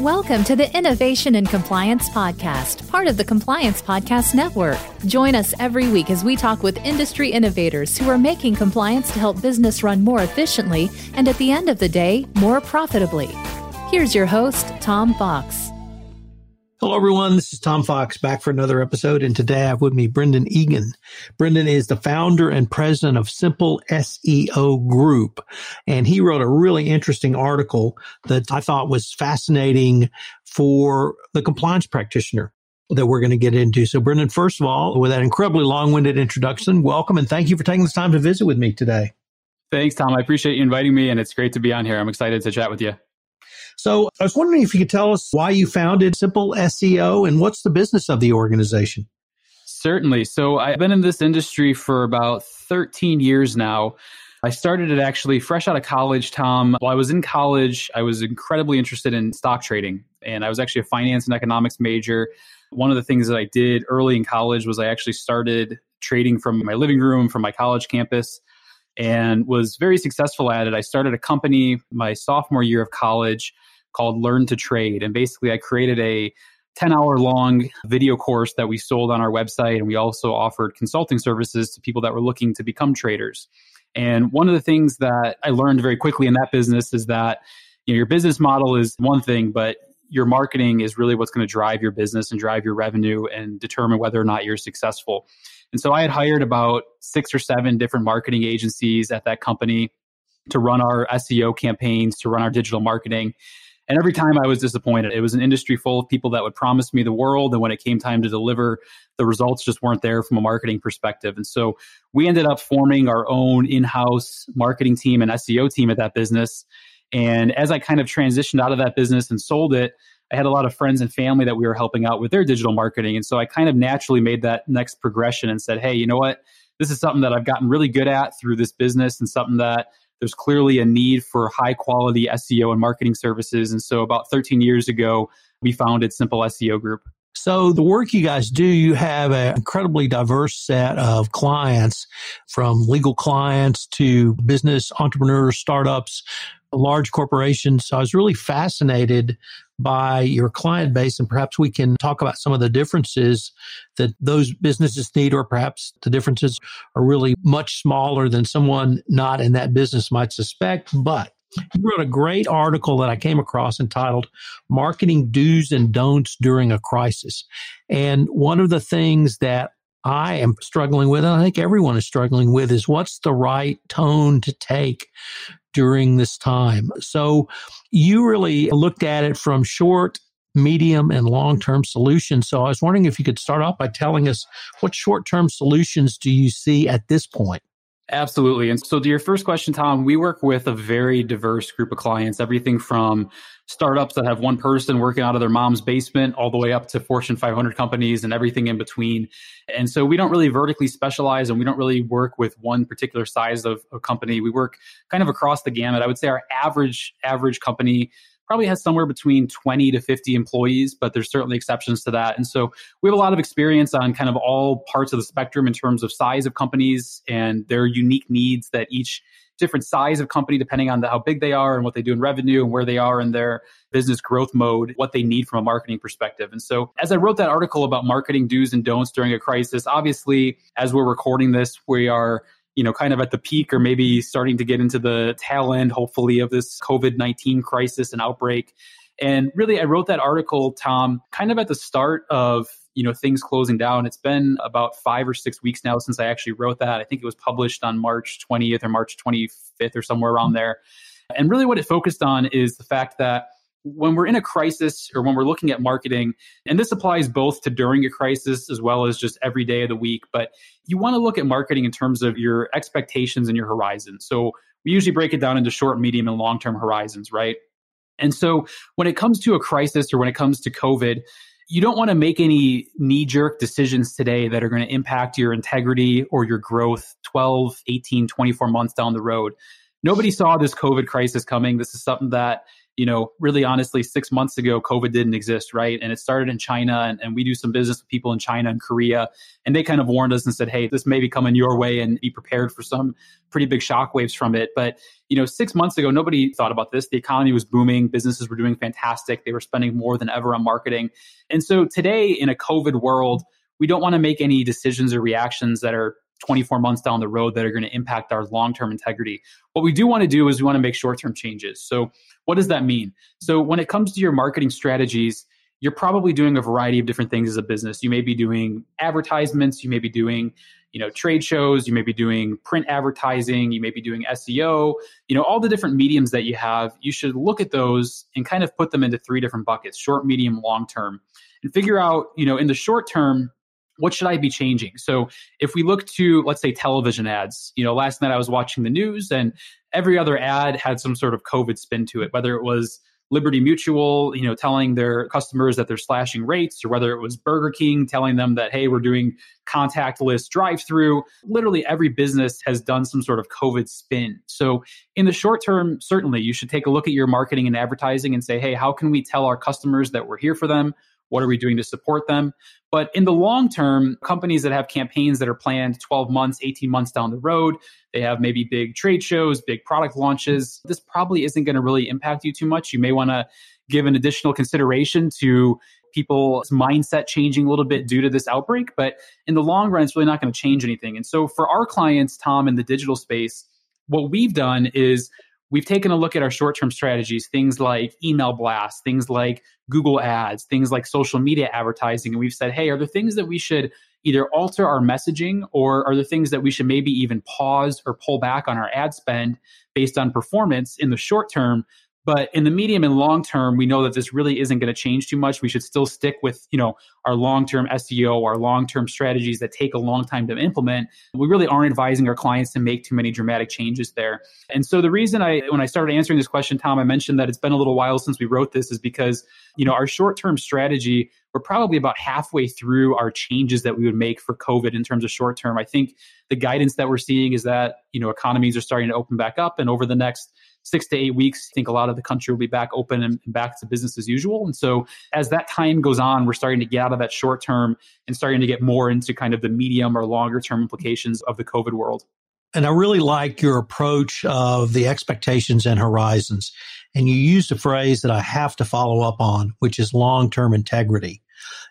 Welcome to the Innovation and Compliance Podcast, part of the Compliance Podcast Network. Join us every week as we talk with industry innovators who are making compliance to help business run more efficiently and at the end of the day, more profitably. Here's your host, Tom Fox. Hello, everyone. This is Tom Fox back for another episode. And today I have with me Brendan Egan. Brendan is the founder and president of Simple SEO Group. And he wrote a really interesting article that I thought was fascinating for the compliance practitioner that we're going to get into. So, Brendan, first of all, with that incredibly long winded introduction, welcome and thank you for taking this time to visit with me today. Thanks, Tom. I appreciate you inviting me, and it's great to be on here. I'm excited to chat with you. So I was wondering if you could tell us why you founded Simple SEO and what's the business of the organization? Certainly. So I've been in this industry for about 13 years now. I started it actually fresh out of college, Tom. While I was in college, I was incredibly interested in stock trading, and I was actually a finance and economics major. One of the things that I did early in college was I actually started trading from my living room, from my college campus and was very successful at it. I started a company my sophomore year of college called Learn to Trade. And basically, I created a 10 hour long video course that we sold on our website. And we also offered consulting services to people that were looking to become traders. And one of the things that I learned very quickly in that business is that you know, your business model is one thing, but your marketing is really what's going to drive your business and drive your revenue and determine whether or not you're successful. And so I had hired about six or seven different marketing agencies at that company to run our SEO campaigns, to run our digital marketing. And every time I was disappointed. It was an industry full of people that would promise me the world. And when it came time to deliver, the results just weren't there from a marketing perspective. And so we ended up forming our own in house marketing team and SEO team at that business. And as I kind of transitioned out of that business and sold it, I had a lot of friends and family that we were helping out with their digital marketing. And so I kind of naturally made that next progression and said, hey, you know what? This is something that I've gotten really good at through this business and something that there's clearly a need for high quality SEO and marketing services. And so about 13 years ago, we founded Simple SEO Group. So the work you guys do, you have an incredibly diverse set of clients from legal clients to business entrepreneurs, startups, large corporations. So I was really fascinated by your client base and perhaps we can talk about some of the differences that those businesses need or perhaps the differences are really much smaller than someone not in that business might suspect but you wrote a great article that I came across entitled Marketing Do's and Don'ts During a Crisis. And one of the things that I am struggling with, and I think everyone is struggling with, is what's the right tone to take during this time. So you really looked at it from short, medium, and long term solutions. So I was wondering if you could start off by telling us what short term solutions do you see at this point? Absolutely. And so, to your first question, Tom, we work with a very diverse group of clients, everything from startups that have one person working out of their mom's basement all the way up to Fortune 500 companies and everything in between. And so, we don't really vertically specialize and we don't really work with one particular size of, of company. We work kind of across the gamut. I would say our average, average company probably has somewhere between 20 to 50 employees, but there's certainly exceptions to that. And so we have a lot of experience on kind of all parts of the spectrum in terms of size of companies and their unique needs that each different size of company, depending on the, how big they are and what they do in revenue and where they are in their business growth mode, what they need from a marketing perspective. And so, as I wrote that article about marketing do's and don'ts during a crisis, obviously, as we're recording this, we are you know, kind of at the peak or maybe starting to get into the tail end, hopefully, of this COVID 19 crisis and outbreak. And really, I wrote that article, Tom, kind of at the start of you know things closing down. It's been about five or six weeks now since I actually wrote that. I think it was published on March 20th or March 25th or somewhere around mm-hmm. there. And really, what it focused on is the fact that when we're in a crisis or when we're looking at marketing, and this applies both to during a crisis as well as just every day of the week, but you want to look at marketing in terms of your expectations and your horizons. So we usually break it down into short, medium, and long term horizons, right? And so when it comes to a crisis or when it comes to COVID, you don't want to make any knee jerk decisions today that are going to impact your integrity or your growth 12, 18, 24 months down the road. Nobody saw this COVID crisis coming. This is something that you know, really honestly, six months ago, COVID didn't exist, right? And it started in China, and, and we do some business with people in China and Korea. And they kind of warned us and said, hey, this may be coming your way and be prepared for some pretty big shockwaves from it. But, you know, six months ago, nobody thought about this. The economy was booming, businesses were doing fantastic, they were spending more than ever on marketing. And so today, in a COVID world, we don't want to make any decisions or reactions that are 24 months down the road that are going to impact our long term integrity. What we do want to do is we want to make short term changes. So, what does that mean? So, when it comes to your marketing strategies, you're probably doing a variety of different things as a business. You may be doing advertisements, you may be doing you know trade shows you may be doing print advertising you may be doing seo you know all the different mediums that you have you should look at those and kind of put them into three different buckets short medium long term and figure out you know in the short term what should I be changing? So if we look to, let's say, television ads, you know, last night I was watching the news and every other ad had some sort of COVID spin to it, whether it was Liberty Mutual, you know, telling their customers that they're slashing rates, or whether it was Burger King telling them that, hey, we're doing contactless drive through. Literally every business has done some sort of COVID spin. So, in the short term, certainly you should take a look at your marketing and advertising and say, hey, how can we tell our customers that we're here for them? What are we doing to support them? But in the long term, companies that have campaigns that are planned 12 months, 18 months down the road, they have maybe big trade shows, big product launches. This probably isn't going to really impact you too much. You may want to give an additional consideration to people's mindset changing a little bit due to this outbreak. But in the long run, it's really not going to change anything. And so for our clients, Tom, in the digital space, what we've done is we've taken a look at our short term strategies, things like email blasts, things like Google ads, things like social media advertising. And we've said, hey, are there things that we should either alter our messaging or are there things that we should maybe even pause or pull back on our ad spend based on performance in the short term but in the medium and long term, we know that this really isn't going to change too much. We should still stick with, you know, our long-term SEO, our long-term strategies that take a long time to implement. We really aren't advising our clients to make too many dramatic changes there. And so the reason I when I started answering this question, Tom, I mentioned that it's been a little while since we wrote this is because, you know, our short-term strategy we're probably about halfway through our changes that we would make for COVID in terms of short term. I think the guidance that we're seeing is that, you know, economies are starting to open back up and over the next six to eight weeks, I think a lot of the country will be back open and, back to business as usual. And so as that time goes on, we're starting to get out of that short term and starting to get more into kind of the medium or longer term implications of the COVID world. And I really like your approach of the expectations and horizons. And you used a phrase that I have to follow up on, which is long term integrity.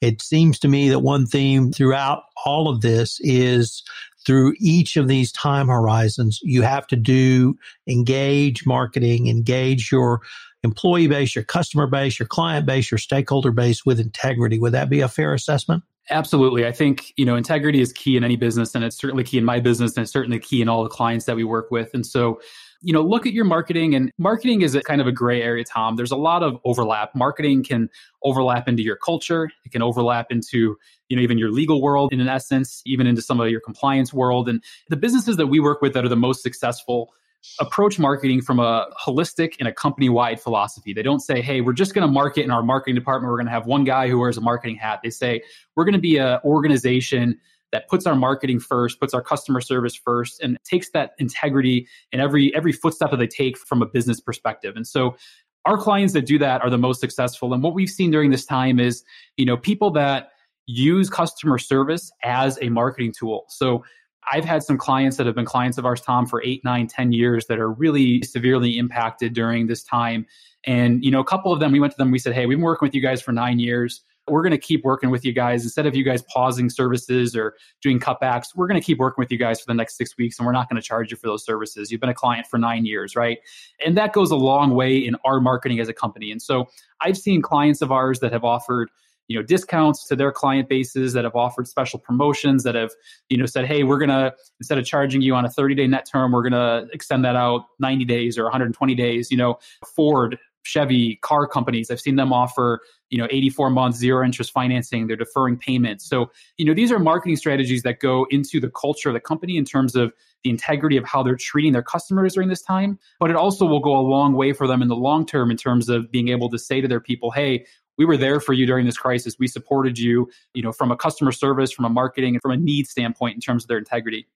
It seems to me that one theme throughout all of this is through each of these time horizons, you have to do engage marketing, engage your employee base, your customer base, your client base, your stakeholder base with integrity. Would that be a fair assessment? Absolutely. I think, you know, integrity is key in any business and it's certainly key in my business and it's certainly key in all the clients that we work with. And so, you know, look at your marketing and marketing is a kind of a gray area, Tom. There's a lot of overlap. Marketing can overlap into your culture. It can overlap into, you know, even your legal world in an essence, even into some of your compliance world. And the businesses that we work with that are the most successful approach marketing from a holistic and a company wide philosophy. They don't say, hey, we're just going to market in our marketing department. We're going to have one guy who wears a marketing hat. They say, we're going to be an organization that puts our marketing first, puts our customer service first, and takes that integrity in every every footstep that they take from a business perspective. And so our clients that do that are the most successful. And what we've seen during this time is, you know, people that use customer service as a marketing tool. So I've had some clients that have been clients of ours, Tom, for eight, nine, ten years that are really severely impacted during this time. And, you know, a couple of them, we went to them, we said, Hey, we've been working with you guys for nine years we're going to keep working with you guys. Instead of you guys pausing services or doing cutbacks we're going to keep working with you guys for the next six weeks and we're not going to charge you for those services. You've been a client for nine years right? And that goes a long way in our marketing as a company. And so i've seen clients of ours that have offered you know discounts to their client bases that have offered special promotions that have you know said hey we're going to instead of charging you on a 30 day net term we're going to extend that out 90 days or 120 days you know ford Chevy car companies. I've seen them offer, you know, 84 months zero interest financing. They're deferring payments. So, you know, these are marketing strategies that go into the culture of the company in terms of the integrity of how they're treating their customers during this time. But it also will go a long way for them in the long term in terms of being able to say to their people, hey, we were there for you during this crisis. We supported you, you know, from a customer service, from a marketing, and from a need standpoint in terms of their integrity.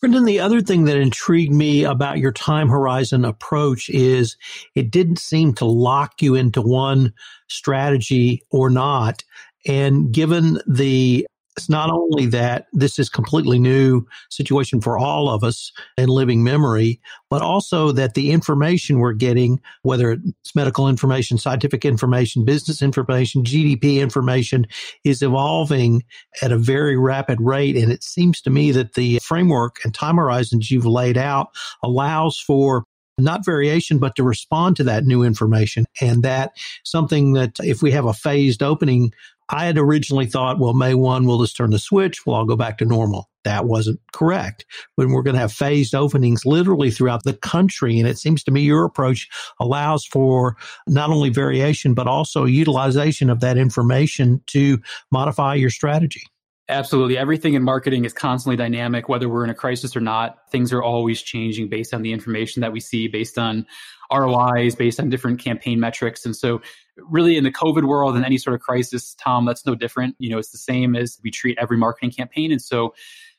Brendan, the other thing that intrigued me about your time horizon approach is it didn't seem to lock you into one strategy or not. And given the it's not only that this is completely new situation for all of us in living memory, but also that the information we're getting, whether it's medical information, scientific information, business information, GDP information, is evolving at a very rapid rate. And it seems to me that the framework and time horizons you've laid out allows for not variation, but to respond to that new information. And that something that if we have a phased opening I had originally thought, well, May 1, we'll just turn the switch. We'll all go back to normal. That wasn't correct. When we're going to have phased openings literally throughout the country. And it seems to me your approach allows for not only variation, but also utilization of that information to modify your strategy. Absolutely. Everything in marketing is constantly dynamic, whether we're in a crisis or not. Things are always changing based on the information that we see, based on ROIs, based on different campaign metrics. And so, really, in the COVID world and any sort of crisis, Tom, that's no different. You know, it's the same as we treat every marketing campaign. And so,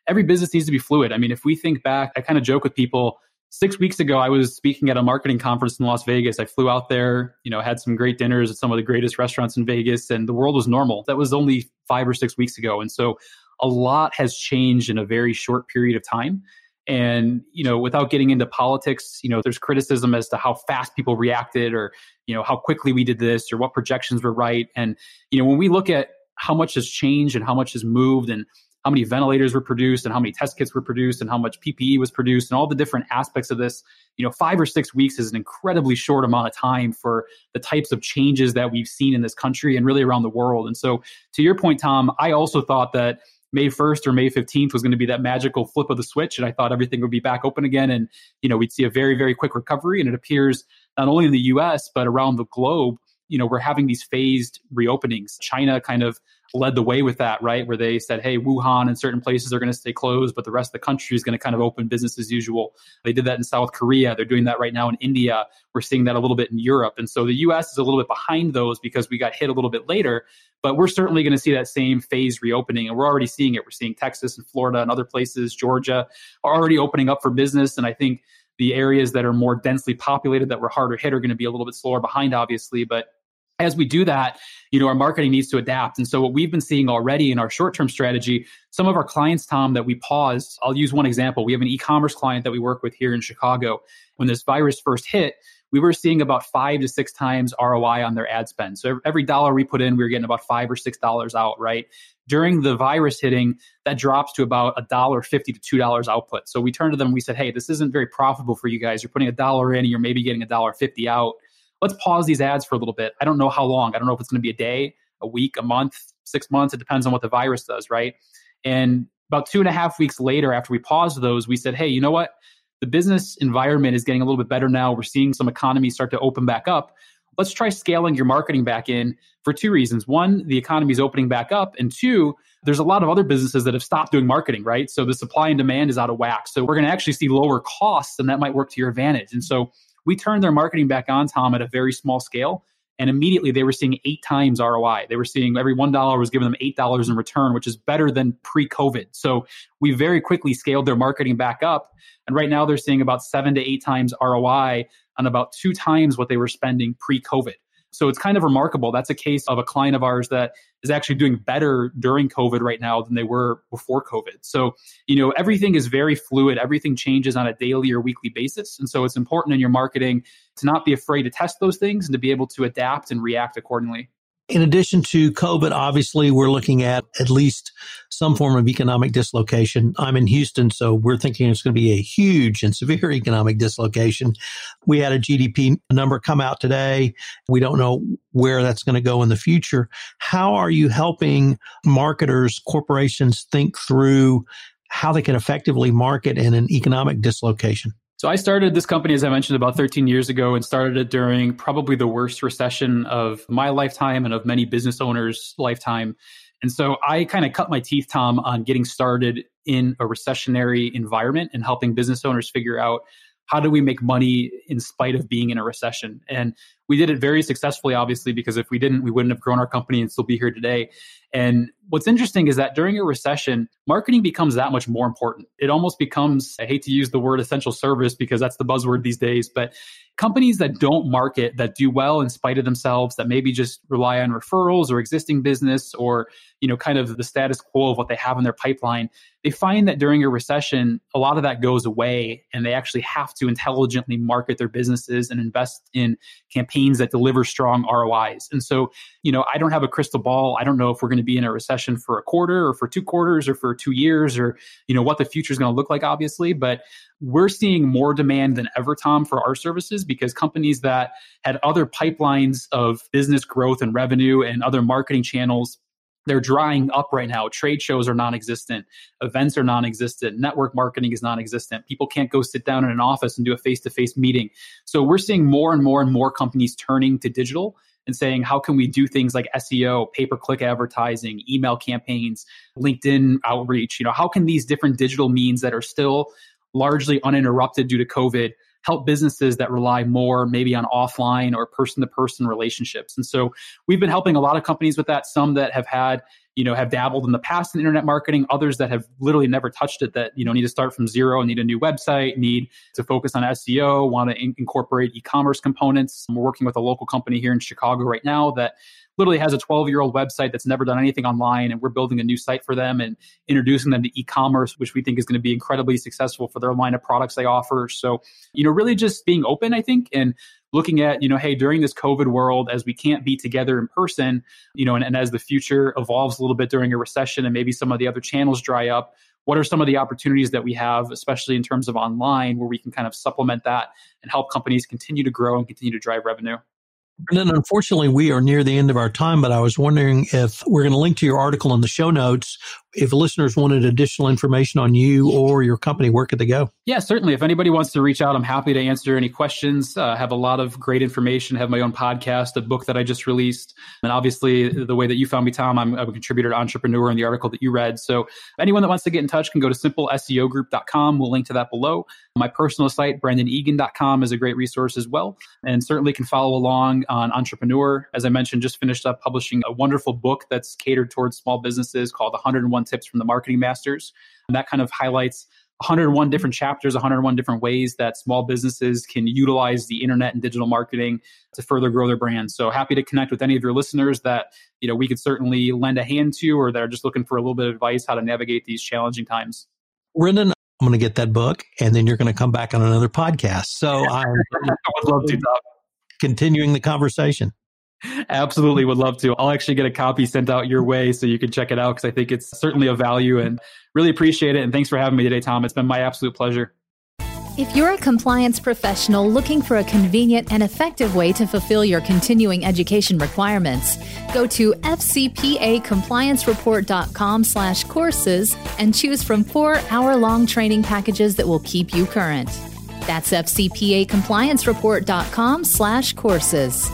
every business needs to be fluid. I mean, if we think back, I kind of joke with people six weeks ago, I was speaking at a marketing conference in Las Vegas. I flew out there, you know, had some great dinners at some of the greatest restaurants in Vegas, and the world was normal. That was only five or six weeks ago. And so a lot has changed in a very short period of time. And, you know, without getting into politics, you know, there's criticism as to how fast people reacted or, you know, how quickly we did this or what projections were right. And, you know, when we look at how much has changed and how much has moved and how many ventilators were produced and how many test kits were produced and how much PPE was produced and all the different aspects of this. You know, five or six weeks is an incredibly short amount of time for the types of changes that we've seen in this country and really around the world. And so, to your point, Tom, I also thought that May 1st or May 15th was going to be that magical flip of the switch. And I thought everything would be back open again. And, you know, we'd see a very, very quick recovery. And it appears not only in the US, but around the globe, you know, we're having these phased reopenings. China kind of led the way with that, right? Where they said, hey, Wuhan and certain places are going to stay closed, but the rest of the country is going to kind of open business as usual. They did that in South Korea. They're doing that right now in India. We're seeing that a little bit in Europe. And so the US is a little bit behind those because we got hit a little bit later, but we're certainly going to see that same phase reopening. And we're already seeing it. We're seeing Texas and Florida and other places, Georgia, are already opening up for business. And I think the areas that are more densely populated that were harder hit are going to be a little bit slower behind, obviously. But as we do that, you know, our marketing needs to adapt. And so what we've been seeing already in our short-term strategy, some of our clients, Tom, that we paused, I'll use one example. We have an e-commerce client that we work with here in Chicago. When this virus first hit, we were seeing about five to six times ROI on their ad spend. So every dollar we put in, we were getting about five or six dollars out, right? During the virus hitting, that drops to about a dollar fifty to two dollars output. So we turned to them and we said, Hey, this isn't very profitable for you guys. You're putting a dollar in and you're maybe getting a dollar fifty out let's pause these ads for a little bit. I don't know how long. I don't know if it's going to be a day, a week, a month, six months. It depends on what the virus does, right? And about two and a half weeks later, after we paused those, we said, hey, you know what? The business environment is getting a little bit better now. We're seeing some economies start to open back up. Let's try scaling your marketing back in for two reasons. One, the economy is opening back up. And two, there's a lot of other businesses that have stopped doing marketing, right? So the supply and demand is out of whack. So we're going to actually see lower costs, and that might work to your advantage. And so we turned their marketing back on, Tom, at a very small scale. And immediately they were seeing eight times ROI. They were seeing every $1 was giving them $8 in return, which is better than pre COVID. So we very quickly scaled their marketing back up. And right now they're seeing about seven to eight times ROI on about two times what they were spending pre COVID. So it's kind of remarkable. That's a case of a client of ours that is actually doing better during COVID right now than they were before COVID. So, you know, everything is very fluid. Everything changes on a daily or weekly basis. And so it's important in your marketing to not be afraid to test those things and to be able to adapt and react accordingly. In addition to COVID, obviously, we're looking at at least some form of economic dislocation. I'm in Houston, so we're thinking it's going to be a huge and severe economic dislocation. We had a GDP number come out today. We don't know where that's going to go in the future. How are you helping marketers, corporations think through how they can effectively market in an economic dislocation? So I started this company, as I mentioned, about 13 years ago and started it during probably the worst recession of my lifetime and of many business owners' lifetime. And so I kind of cut my teeth, Tom, on getting started in a recessionary environment and helping business owners figure out how do we make money in spite of being in a recession? And we did it very successfully, obviously, because if we didn't, we wouldn't have grown our company and still be here today. And what's interesting is that during a recession, marketing becomes that much more important. It almost becomes, I hate to use the word essential service because that's the buzzword these days, but companies that don't market, that do well in spite of themselves, that maybe just rely on referrals or existing business or, you know, kind of the status quo of what they have in their pipeline, they find that during a recession, a lot of that goes away and they actually have to intelligently market their businesses and invest in campaigns that deliver strong ROIs. And so, you know, I don't have a crystal ball. I don't know if we're going to be in a recession for a quarter or for two quarters or for two years or, you know, what the future is going to look like, obviously. But we're seeing more demand than ever, Tom, for our services because companies that had other pipelines of business growth and revenue and other marketing channels they're drying up right now. Trade shows are non existent, events are non existent, network marketing is non existent. People can't go sit down in an office and do a face to face meeting. So we're seeing more and more and more companies turning to digital and saying, how can we do things like SEO, pay per click advertising, email campaigns, LinkedIn outreach? You know, how can these different digital means that are still largely uninterrupted due to COVID help businesses that rely more maybe on offline or person to person relationships. And so we've been helping a lot of companies with that, some that have had you know have dabbled in the past in internet marketing others that have literally never touched it that you know need to start from zero need a new website need to focus on seo want to in- incorporate e-commerce components we're working with a local company here in chicago right now that literally has a 12 year old website that's never done anything online and we're building a new site for them and introducing them to e-commerce which we think is going to be incredibly successful for their line of products they offer. So you know really just being open i think and looking at you know hey during this covid world as we can't be together in person you know and, and as the future evolves a little bit during a recession and maybe some of the other channels dry up what are some of the opportunities that we have especially in terms of online where we can kind of supplement that and help companies continue to grow and continue to drive revenue then unfortunately, we are near the end of our time, but I was wondering if we're going to link to your article in the show notes if listeners wanted additional information on you or your company, where could they go? Yeah, certainly. If anybody wants to reach out, I'm happy to answer any questions. Uh, have a lot of great information. Have my own podcast, a book that I just released. And obviously, the way that you found me, Tom, I'm, I'm a contributor to Entrepreneur in the article that you read. So anyone that wants to get in touch can go to simpleseogroup.com. We'll link to that below. My personal site, brendanegan.com, is a great resource as well. And certainly can follow along on Entrepreneur. As I mentioned, just finished up publishing a wonderful book that's catered towards small businesses called 101 101 tips from the marketing masters. And that kind of highlights 101 different chapters, 101 different ways that small businesses can utilize the internet and digital marketing to further grow their brand. So happy to connect with any of your listeners that, you know, we could certainly lend a hand to or that are just looking for a little bit of advice how to navigate these challenging times. Brendan, I'm going to get that book and then you're going to come back on another podcast. So I would love to. Continuing the conversation. Absolutely would love to. I'll actually get a copy sent out your way so you can check it out because I think it's certainly a value and really appreciate it. And thanks for having me today, Tom. It's been my absolute pleasure. If you're a compliance professional looking for a convenient and effective way to fulfill your continuing education requirements, go to fcpacompliancereport.com slash courses and choose from four hour-long training packages that will keep you current. That's fcpacompliancereport.com slash courses.